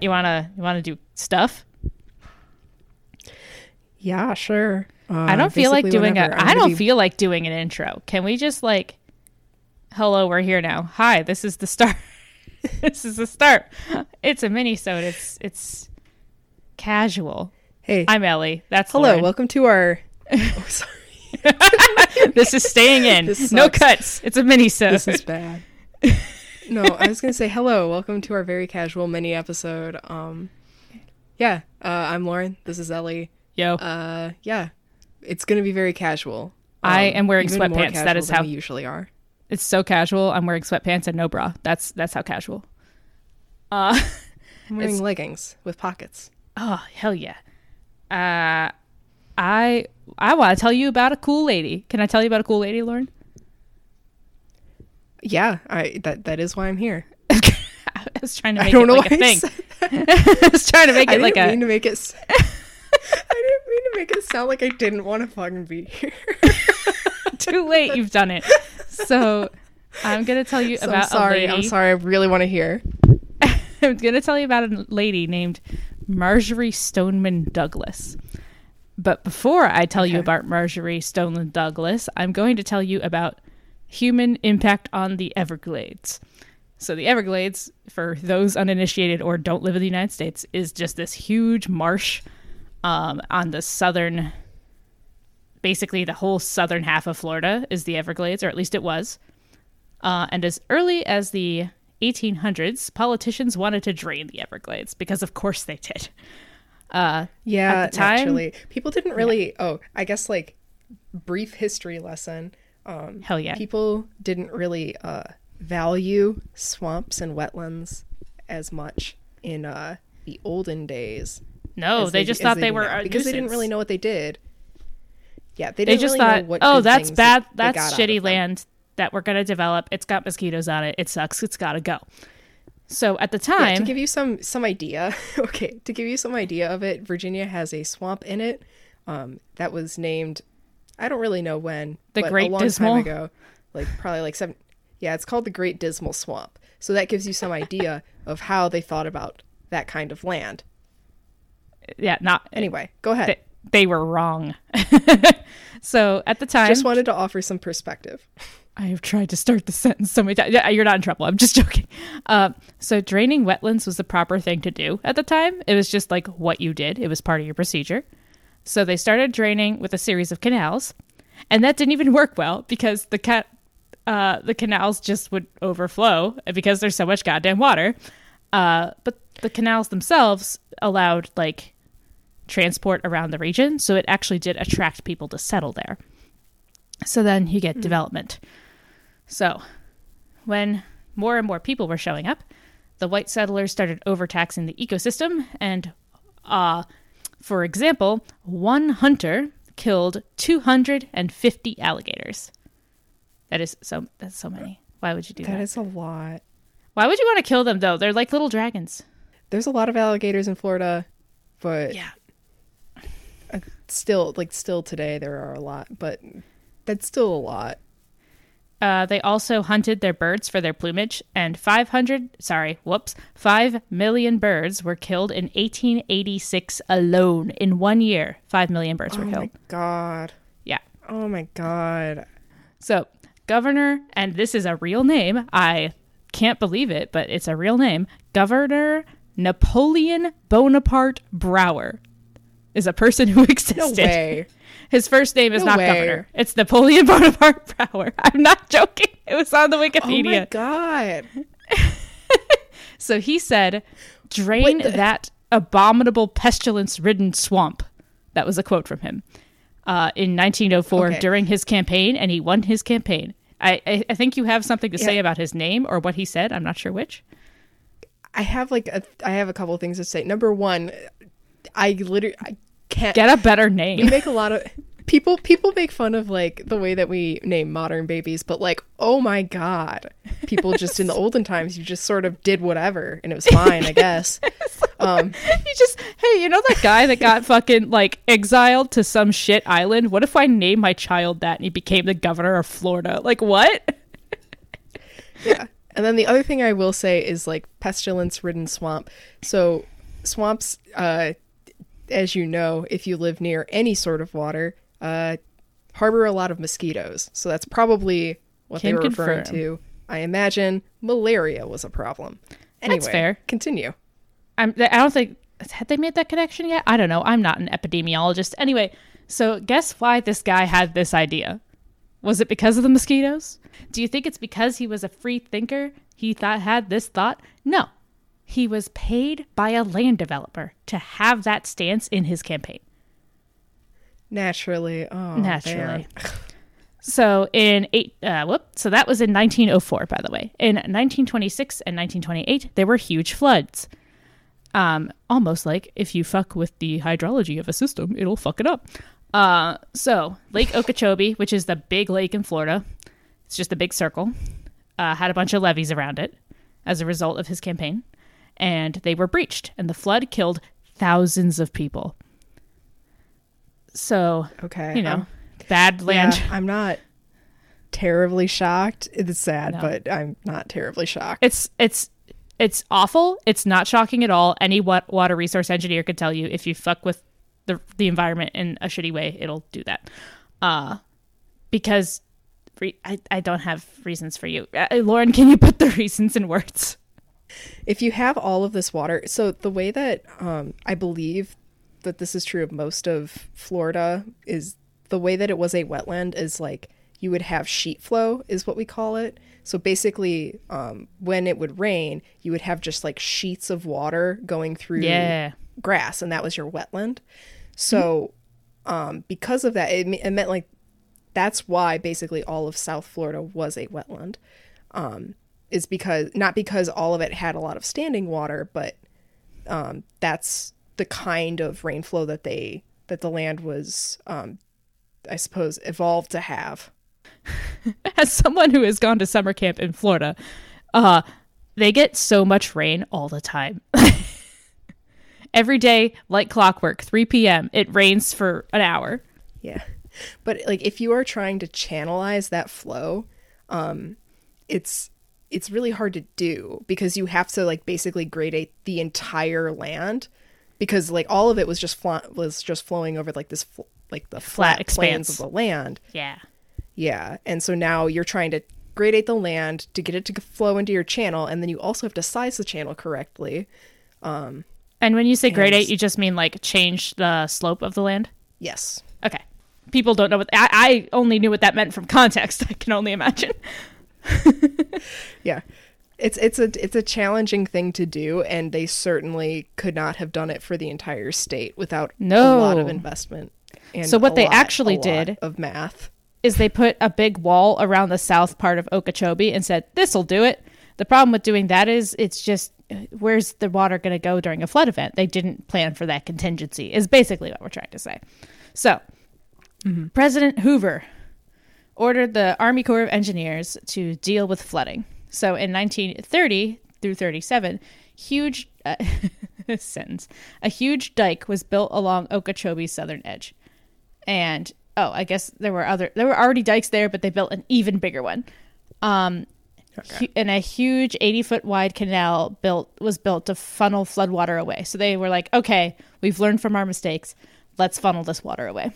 You want you wanna you wanna do stuff? Yeah, sure. Uh, I don't feel like doing a. I'm I don't be- feel like doing an intro. Can we just like, hello, we're here now. Hi, this is the start. this is the start. It's a mini sode. It's it's casual. Hey, I'm Ellie. That's hello. Lauren. Welcome to our. oh, sorry. this is staying in. No cuts. It's a mini sode. This is bad. No, I was gonna say hello. Welcome to our very casual mini episode. Um, yeah, uh, I'm Lauren. This is Ellie. Yo, Uh, yeah, it's gonna be very casual. I Um, am wearing sweatpants. That is how- we usually are. it's so casual. I'm wearing sweatpants and no bra. That's that's how casual. Uh, I'm wearing leggings with pockets. oh hell yeah. Uh, I I want to tell you about a cool lady. Can I tell you about a cool lady, Lauren? Yeah, I that that is why I'm here. I was trying to I make don't it know like a I thing. I was trying to make I it like didn't a. mean to make it. I didn't mean to make it sound like I didn't want to fucking be here. Too late, you've done it. So I'm gonna tell you So about I'm sorry. a lady. I'm sorry. I really want to hear. I'm gonna tell you about a lady named Marjory Stoneman Douglas. But before I tell you about Marjory Stoneman Douglas, I'm going to tell you about human impact on the Everglades. So the Everglades, for those uninitiated or don't live in the United States, is just this huge marsh um, on the southern, basically the whole southern half of Florida is the Everglades, or at least it was. Uh, and as early as the 1800s, politicians wanted to drain the Everglades because, of course, they did. Uh, Yeah, time- naturally, people didn't really. Oh, I guess like brief history lesson. Um, hell yeah. people didn't really uh, value swamps and wetlands as much in uh, the olden days. no, as they, just thought they, do were now, because they didn't really know what they did. Yeah, they They didn't just really know thought, oh, that's bad. they That's shitty land that we're going to develop. It's got mosquitoes on it. It sucks. It's got to go. So at the Yeah, time, to give you some some idea, okay, to give you some idea of it, Virginia has a swamp in it um, that was named. I don't really know when. The but Great a long Dismal? time ago, like probably like seven. Yeah, it's called the Great Dismal Swamp. So that gives you some idea of how they thought about that kind of land. yeah, not Anyway, go ahead. they, they were wrong. so at the time, Just wanted to offer some perspective. I have tried to start the sentence so many times. Yeah, you're not in trouble. I'm just joking. Uh, so draining wetlands was the proper thing to do at the time. It was just like what you did. It was part of your procedure. So they started draining with a series of canals, and that didn't even work well because the cat, uh, the canals just would overflow because there's so much goddamn water. Uh, but the canals themselves allowed like transport around the region, so it actually did attract people to settle there. So then you get development. So, when more and more people were showing up, the white settlers started overtaxing the ecosystem. And, uh, for example, one hunter killed 250 alligators. That is so. That's so many. Why would you do that? That is a lot. Why would you want to kill them though? They're like little dragons. There's a lot of alligators in Florida, but Yeah. Uh, still, like still today, there are a lot. But that's still a lot. Uh, they also hunted their birds for their plumage, and 500, sorry, whoops, 5 million birds were killed in 1886 alone. In one year, 5 million birds were Oh my killed. god. Yeah. Oh my god. So, Governor, and this is a real name, I can't believe it, but it's a real name. Governor Napoleon Bonaparte Broward is a person who No existed. way. His first name is No not way. Governor. It's Napoleon Bonaparte Broward. I'm not joking. It was on the Oh my Wikipedia. god. So he said, drain the- that abominable pestilence ridden swamp. That was a quote from him uh, in 1904 Okay. during his campaign, and he won his campaign. I, I, I think you have something to say about his name or what he said. I'm not sure which. I have like a I have a couple things to say. Number one, I literally I can't Get a better we name. make a lot of people people make fun of like the way that we name modern babies, but like, oh my god. People just in the olden times you just sort of did whatever and it was fine, I guess. Um you just, hey, you know that guy that got fucking like exiled to some shit island? What if I named my child that and he became the governor of Florida? Like, what? yeah. And then the other thing I will say is like pestilence ridden swamp. So swamps, uh, as you know, if you live near any sort of water, uh, harbor a lot of mosquitoes. So that's probably what Can they were referring to. I imagine malaria was a problem. Anyway, That's fair. Continue. I'm, I don't think had they made that connection yet. I don't know. I'm not an epidemiologist. Anyway, so guess why this guy had this idea? Was it because of the mosquitoes? Do you think it's because he was a free thinker? He thought had this thought? No. He was paid by a land developer to have that stance in his campaign. Naturally. Oh, Naturally. So in eight, uh, whoop. So that was in 1904, by the way. In 1926 and 1928, there were huge floods. Um, almost like if you fuck with the hydrology of a system, it'll fuck it up. Uh, so Lake Okeechobee, which is the big lake in Florida, it's just a big circle, uh, had a bunch of levees around it as a result of his campaign, and they were breached, and the flood killed thousands of people. So Okay. you know, I'm- bad land. Yeah, I'm not terribly shocked. It's sad, No. but I'm not terribly shocked. It's it's it's awful. It's not shocking at all. Any wat- water resource engineer could tell you if you fuck with the the environment in a shitty way, it'll do that. Uh because re- I I don't have reasons for you. Uh, Lauren, can you put the reasons in words? If you have all of this water so the way that um, i believe that this is true of most of florida is the way that it was a wetland is like you would have sheet flow is what we call it. So basically um, when it would rain you would have just like sheets of water going through Yeah. grass and that was your wetland. So um, because of that it, it meant like that's why basically all of south florida was a wetland. Um, is because not because all of it had a lot of standing water, but um, that's the kind of rainflow that they that the land was, um, I suppose, evolved to have. As someone who has gone to summer camp in Florida, uh they get so much rain all the time. Every day, like clockwork, 3 p.m., it rains for an hour. Yeah, but like if you are trying to channelize that flow, um, it's it's really hard to do because you have to like basically gradate the entire land because like all of it was just fl- was just flowing over like this fl- like the Flat flat, expanse. of the land. Yeah. Yeah. And so now you're trying to gradate the land to get it to flow into your channel, and then you also have to size the channel correctly. Um, and when you say grade And- you just mean like change the slope of the land? Yes. Okay. People don't know what I, I only knew what that meant from context. I can only imagine. Yeah. It's it's a it's a challenging thing to do, and they certainly could not have done it for the entire state without a lot of No. investment. And So what they lot- actually did- of math. Is they put a big wall around the south part of Okeechobee and said, This'll do it. The problem with doing that is it's just where's the water going to go during a flood event? They didn't plan for that contingency, is basically what we're trying to say. So, mm-hmm. President Hoover ordered the Army Corps of Engineers to deal with flooding. So in 1930 through 37, huge uh, sentence, a huge dike was built along Okeechobee's southern edge. And oh, I guess there were other there were already dikes there, but they built an even bigger one. Um hu- and a huge 80 foot wide canal built was built to funnel floodwater away. So they were like, okay, we've learned from our mistakes. Let's funnel this water away.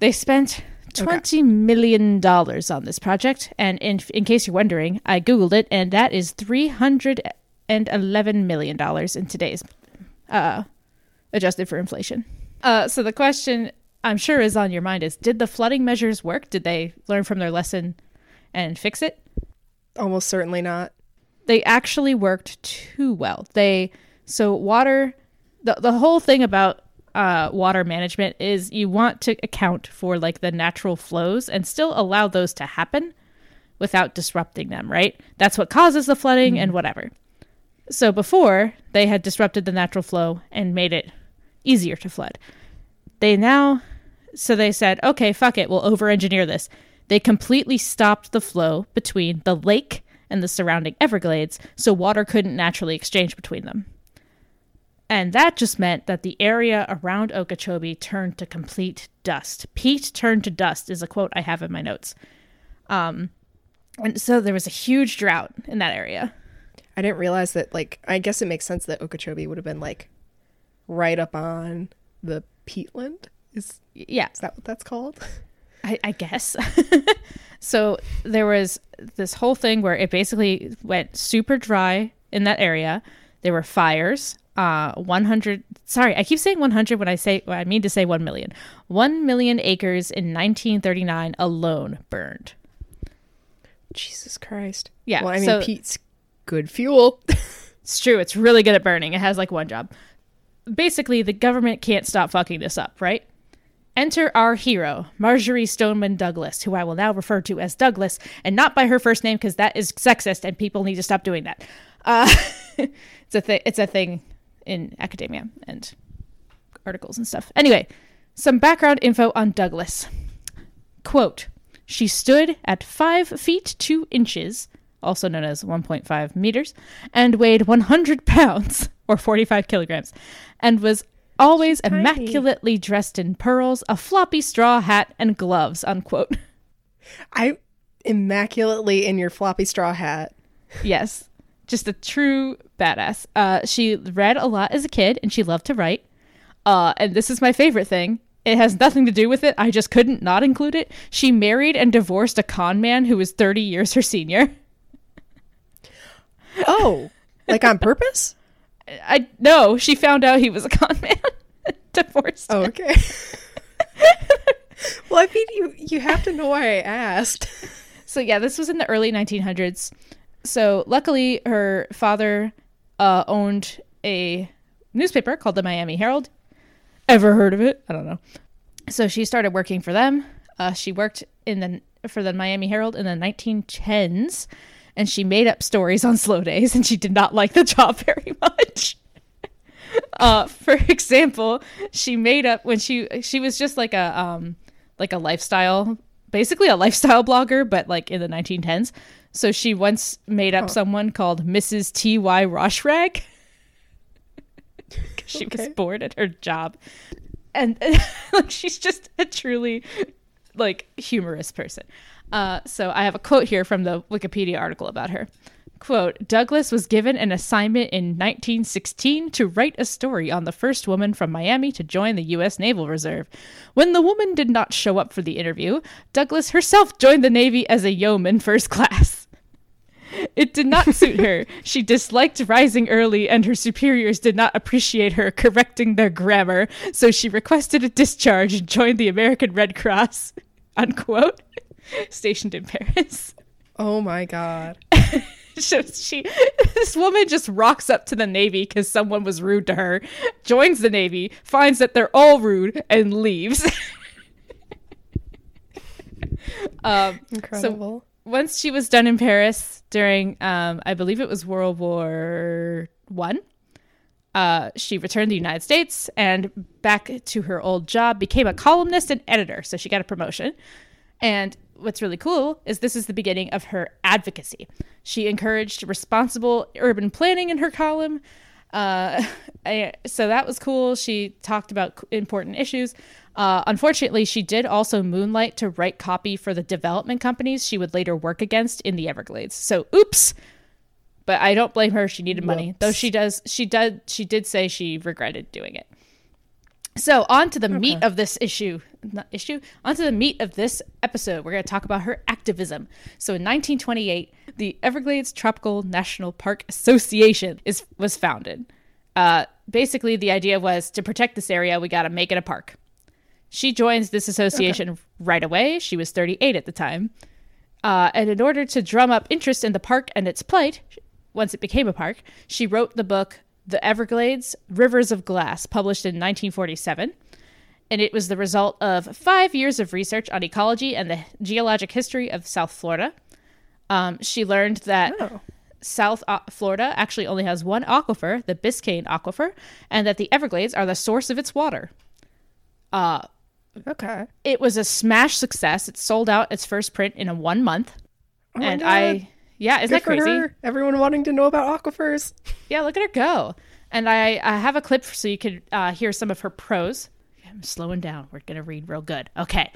They spent twenty million dollars on this project, and in in case you're wondering, I googled it, and that is three hundred and eleven million dollars in today's, uh, adjusted for inflation. Uh, so the question I'm sure is on your mind is: Did the flooding measures work? Did they learn from their lesson and fix it? Almost certainly not. they actually worked too well. They so water the the whole thing about uh, water management is you want to account for like the natural flows and still allow those to happen without disrupting them, right? That's what causes the flooding and whatever. So before they had disrupted the natural flow and made it easier to flood. They now so they said, "Okay, fuck it, we'll over-engineer this." They completely stopped the flow between the lake and the surrounding Everglades, so water couldn't naturally exchange between them. And that just meant that the area around Okeechobee turned to complete dust. Peat turned to dust is a quote I have in my notes. Um, And so there was a huge drought in that area. I didn't realize that. Like, I guess it makes sense that Okeechobee would have been like right up on the peatland. Is Yeah, is that what that's called? I, I guess. so there was this whole thing where it basically went super dry in that area. There were fires. Uh, 100. Sorry, I keep saying 100 when I say when I mean to say 1 million. 1 million acres in 1939 alone burned. Jesus Christ. Yeah, Well, I mean, so- peat's good fuel. It's true. It's really good at burning. It has like one job. Basically, the government can't stop fucking this up, right? Enter our hero, Marjory Stoneman Douglas, who I will now refer to as Douglas, and not by her first name because that is sexist, and people need to stop doing that. Uh, it's a thing. It's a thing in academia and articles and stuff. Anyway, some background info on Douglas. Quote: She stood at five feet two inches, also known as 1.5 meters, and weighed 100 pounds or 45 kilograms, and was always tiny. immaculately dressed in pearls, a floppy straw hat, and gloves. Unquote. I immaculately in your floppy straw hat. Yes, just a true badass. Uh, she read a lot as a kid, and she loved to write. Uh, and this is my favorite thing. It has nothing to do with it. I just couldn't not include it. She married and divorced a con man who was 30 years her senior. Oh, like on purpose? I no, she found out he was a con man. divorced. Oh, okay. well, I mean, you you have to know why I asked. So yeah, this was in the early 1900s. So luckily, her father uh, owned a newspaper called the Miami Herald. Ever heard of it? I don't know. So she started working for them. Uh, she worked in the for the Miami Herald in the 1910s, and she made up stories on slow days, and she did not like the job very much. uh, for example, she made up when she she was just like a um like a lifestyle, basically a lifestyle blogger, but like in the 1910s. So she once made up someone called Mrs. T. Y. Roshrag. 'Cause she was bored at her job, and like she's just a truly like humorous person. Uh, so I have a quote here from the Wikipedia article about her. Quote, Douglas was given an assignment in 1916 to write a story on the first woman from Miami to join the U.S. Naval Reserve. When the woman did not show up for the interview, Douglas herself joined the Navy as a yeoman first class. It did not suit her. She disliked rising early, and her superiors did not appreciate her correcting their grammar, so she requested a discharge and joined the American Red Cross. Unquote. Stationed in Paris. Oh my god. So she, this woman just rocks up to the Navy because someone was rude to her, joins the Navy, finds that they're all rude, and leaves. um, Incredible. Once she was done in Paris during, um, I believe it was World War One, uh, she returned to the United States and back to her old job, became a columnist and editor. So she got a promotion. And what's really cool is this is the beginning of her advocacy. She encouraged responsible urban planning in her column. Uh, so that was cool. She talked about important issues. Uh, unfortunately, she did also moonlight to write copy for the development companies she would later work against in the Everglades. So, oops. But I don't blame her. She needed money, though. She does. She did. She did say she regretted doing it. So, on to the meat of this issue. Not issue. On to the meat of this episode. We're going to talk about her activism. So, in 1928, the Everglades Tropical National Park Association is was founded. Uh, basically, the idea was to protect this area, we got to make it a park. She joins this association right away. She was 38 at the time. Uh, and in order to drum up interest in the park and its plight, once it became a park, she wrote the book The Everglades River of Grass, published in 1947. And it was the result of five years of research on ecology and the geologic history of South Florida. Um, she learned that Oh. South uh, Florida actually only has one aquifer, the Biscayne Aquifer, and that the Everglades are the source of its water. Uh, Okay. it was a smash success. It sold out its first print in a one month. Oh and God. I, yeah, isn't Good that crazy? for her. Everyone wanting to know about aquifers. Yeah, look at her go. And I, I have a clip so you could uh, hear some of her prose. I'm slowing down. We're going to read real good. Okay.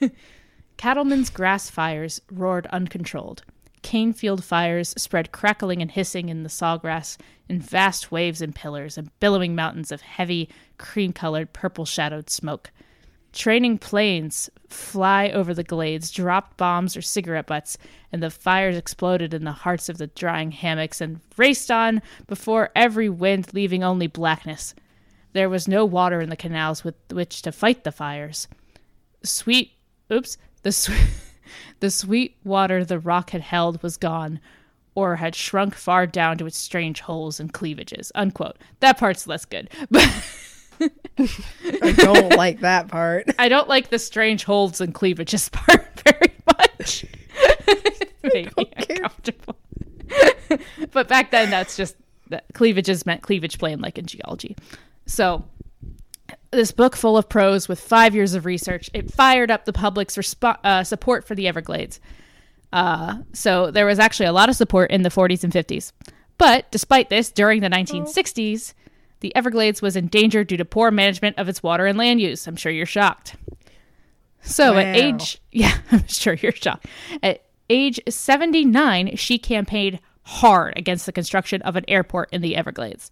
Cattlemen's grass fires roared uncontrolled. Cane field fires spread crackling and hissing in the sawgrass in vast waves and pillars and billowing mountains of heavy, cream colored, purple shadowed smoke. Training planes fly over the glades, dropped bombs or cigarette butts, and the fires exploded in the hearts of the drying hammocks and raced on before every wind, leaving only blackness. There was no water in the canals with which to fight the fires. Sweet, oops, the sweet, the sweet water the rock had held was gone, or had shrunk far down to its strange holes and cleavages. Unquote. That part's less good, but. I don't like that part. I don't like the strange holds and cleavages part very much. Me uncomfortable. but back then, that's just that cleavages meant cleavage plane, like in geology. So, this book full of prose with five years of research, it fired up the public's respo- uh, support for the Everglades. Uh, so there was actually a lot of support in the 40s and 50s. But despite this, during the 1960s, the Everglades was in danger due to poor management of its water and land use. I'm sure you're shocked. So at age, yeah, I'm sure you're shocked. At age 79, she campaigned hard against the construction of an airport in the Everglades.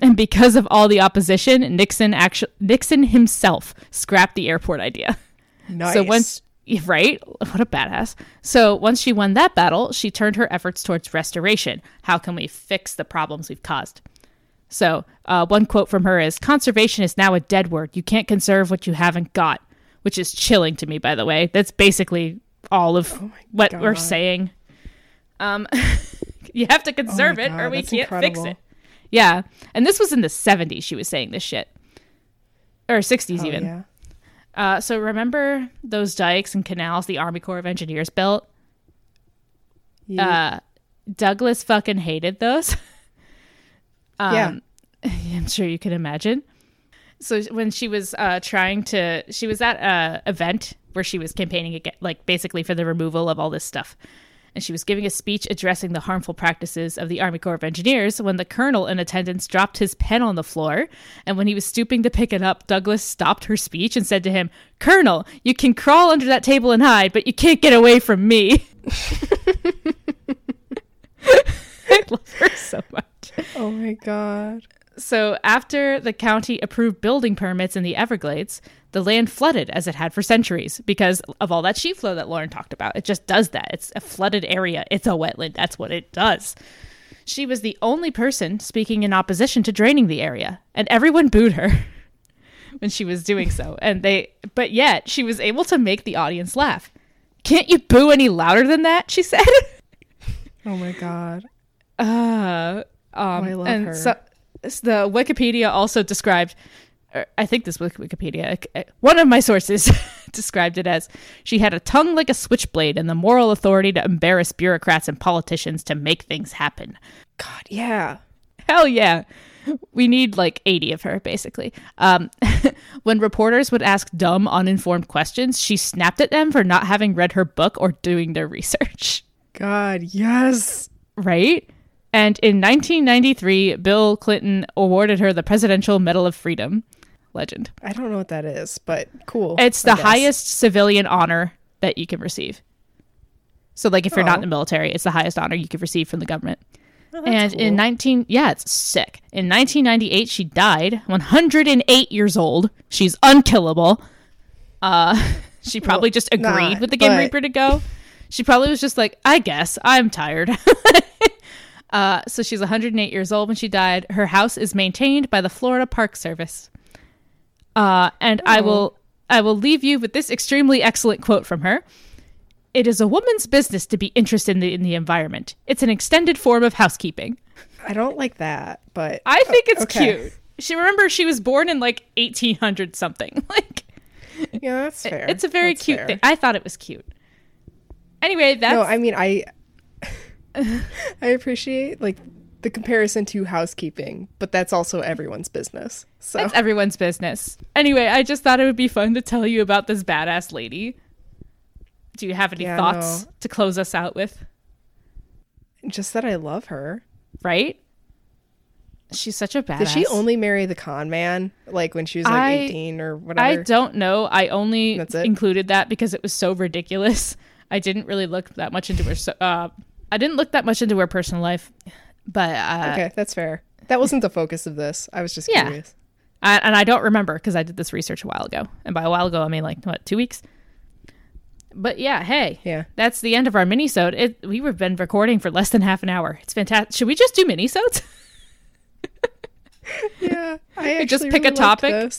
And because of all the opposition, Nixon actually Nixon himself scrapped the airport idea. Nice. So once right, what a badass. So once she won that battle, she turned her efforts towards restoration. How can we fix the problems we've caused? So uh, one quote from her is: "Conservation is now a dead word. You can't conserve what you haven't got," which is chilling to me. By the way, that's basically all of what we're saying. Um, you have to conserve it, or we can't incredible. fix it. Yeah, and this was in the '70s. She was saying this shit, or '60s Oh, even. yeah. Uh, so remember those dikes and canals the Army Corps of Engineers built? Yeah. Uh, Douglas fucking hated those. um, Yeah. I'm sure you can imagine. So when she was uh, trying to, she was at a event where she was campaigning again, like basically for the removal of all this stuff. And she was giving a speech addressing the harmful practices of the Army Corps of Engineers when the colonel in attendance dropped his pen on the floor. And when he was stooping to pick it up, Douglas stopped her speech and said to him, Colonel, you can crawl under that table and hide, but you can't get away from me. I love her so much. oh my god. So, after the county approved building permits in the Everglades, the land flooded as it had for centuries because of all that sheet flow that Lauren talked about. It just does that. It's a flooded area, it's a wetland. That's what it does. She was the only person speaking in opposition to draining the area, and everyone booed her when she was doing so. And they, but yet, she was able to make the audience laugh. Can't you boo any louder than that? She said. Oh my god. Uh, um, I love and her. So, the Wikipedia also described, or I think this Wikipedia, one of my sources described it as she had a tongue like a switchblade and the moral authority to embarrass bureaucrats and politicians to make things happen. God, yeah. Hell yeah. We need like 80 of her, basically. Um, when reporters would ask dumb, uninformed questions, she snapped at them for not having read her book or doing their research. God, yes. right? And in 1993, Bill Clinton awarded her the Presidential Medal of Freedom. Legend. I don't know what that is, but cool. It's the highest civilian honor that you can receive. So, like, if you're not Oh. in the military, it's the highest honor you could receive from the government. Oh, and in 19, yeah, it's sick. In 1998, she died, 108 years old. She's unkillable. Uh, she probably Well, just agreed not, with the Grim but- Reaper to go. She probably was just like, I guess I'm tired. uh, so she's 108 years old when she died. Her house is maintained by the Florida Park Service. Uh, and I will I will leave you with this extremely excellent quote from her. It is a woman's business to be interested in the, in the environment. It's an extended form of housekeeping. I don't like that, but I think it's okay. cute. She remember she was born in like 1800 something. Like Yeah, that's fair. it's a very That's cute fair. thing. I thought it was cute. Anyway, that's No, I mean I I appreciate like the comparison to housekeeping, but that's also everyone's business. So That's everyone's business. Anyway, I just thought it would be fun to tell you about this badass lady. Do you have any Yeah, thoughts no. to close us out with? just that I love her. Right? She's such a badass. Did she only marry the con man like when she was like I- 18 or whatever? I don't know. I only included that because it was so ridiculous. I didn't really look that much into her. so- Uh, I didn't look that much into her personal life, but uh, okay, that's fair. That wasn't the focus of this. I was just Yeah. curious. I, and I don't remember because I did this research a while ago, and by a while ago I mean like what two weeks. But yeah, hey, Yeah. that's the end of our mini-sode. It we have been recording for less than half an hour. It's fantastic. Should we just do mini-sodes? Yeah. I just pick a really liked topic?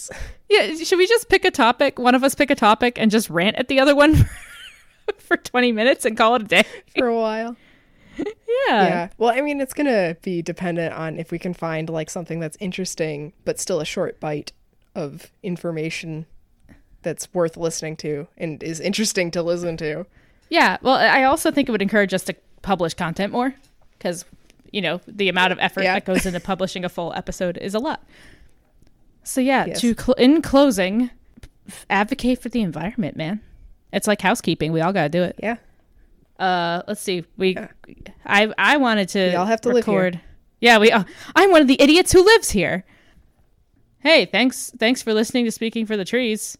yeah, should we just pick a topic? One of us pick a topic and just rant at the other one for twenty minutes and call it a day. for a while. Yeah. yeah. Well, I mean, it's going to be dependent on if we can find like something that's interesting, but still a short bite of information that's worth listening to and is interesting to listen to. Yeah. Well, I also think it would encourage us to publish content more because, you know, the amount of effort Yeah. that goes into publishing a full episode is a lot. So, yeah, Yes. to cl- in closing, advocate for the environment, man. It's like housekeeping. We all got to do it. Yeah. Uh, let's see. We, I, I wanted to. We all have to live here. record. Yeah, we. Uh, I'm one of the idiots who lives here. Hey, thanks, thanks for listening to Speaking for the Trees.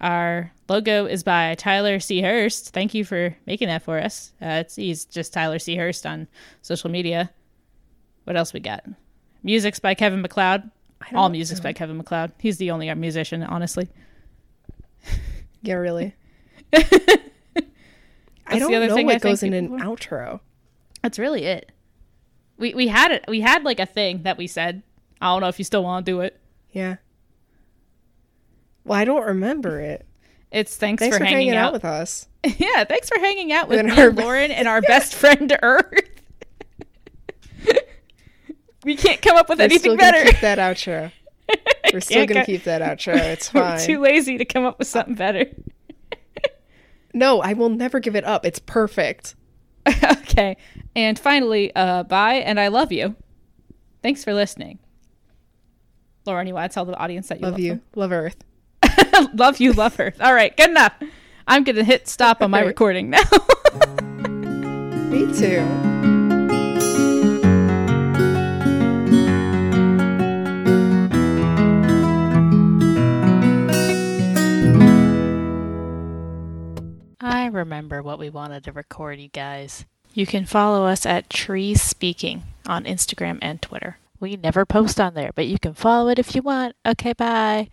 Our logo is by Tyler C. Hurst. Thank you for making that for us. Uh, it's he's just Tyler C. Hurst on social media. What else we got? Music's by Kevin MacLeod. All music's by Kevin MacLeod. He's the only musician, honestly. Yeah, really. I don't the other know what goes in an people outro. That's really it. We we had it. We had like a thing that we said. I don't know if you still want to do it. Yeah. Well, I don't remember it. It's thanks, Thanks for, hanging, out out. with us. yeah, thanks for hanging out with And me, our- and Lauren, and our best friend Earth. we can't come up with We're anything better. keep that outro. We're still gonna go- keep that outro. It's We're too lazy to come up with something better. No, I will never give it up. It's perfect. okay. And finally, uh, bye, and I love you. Thanks for listening. Lauren, you want to tell the audience that you love, Love you. Love Earth. love you, love her. All right, good enough. I'm going to hit stop on my Alright. recording now. Me too. Remember what we wanted to record, you guys. You can follow us at Trees Speaking on Instagram and Twitter. We never post on there, but you can follow it if you want. Okay, bye.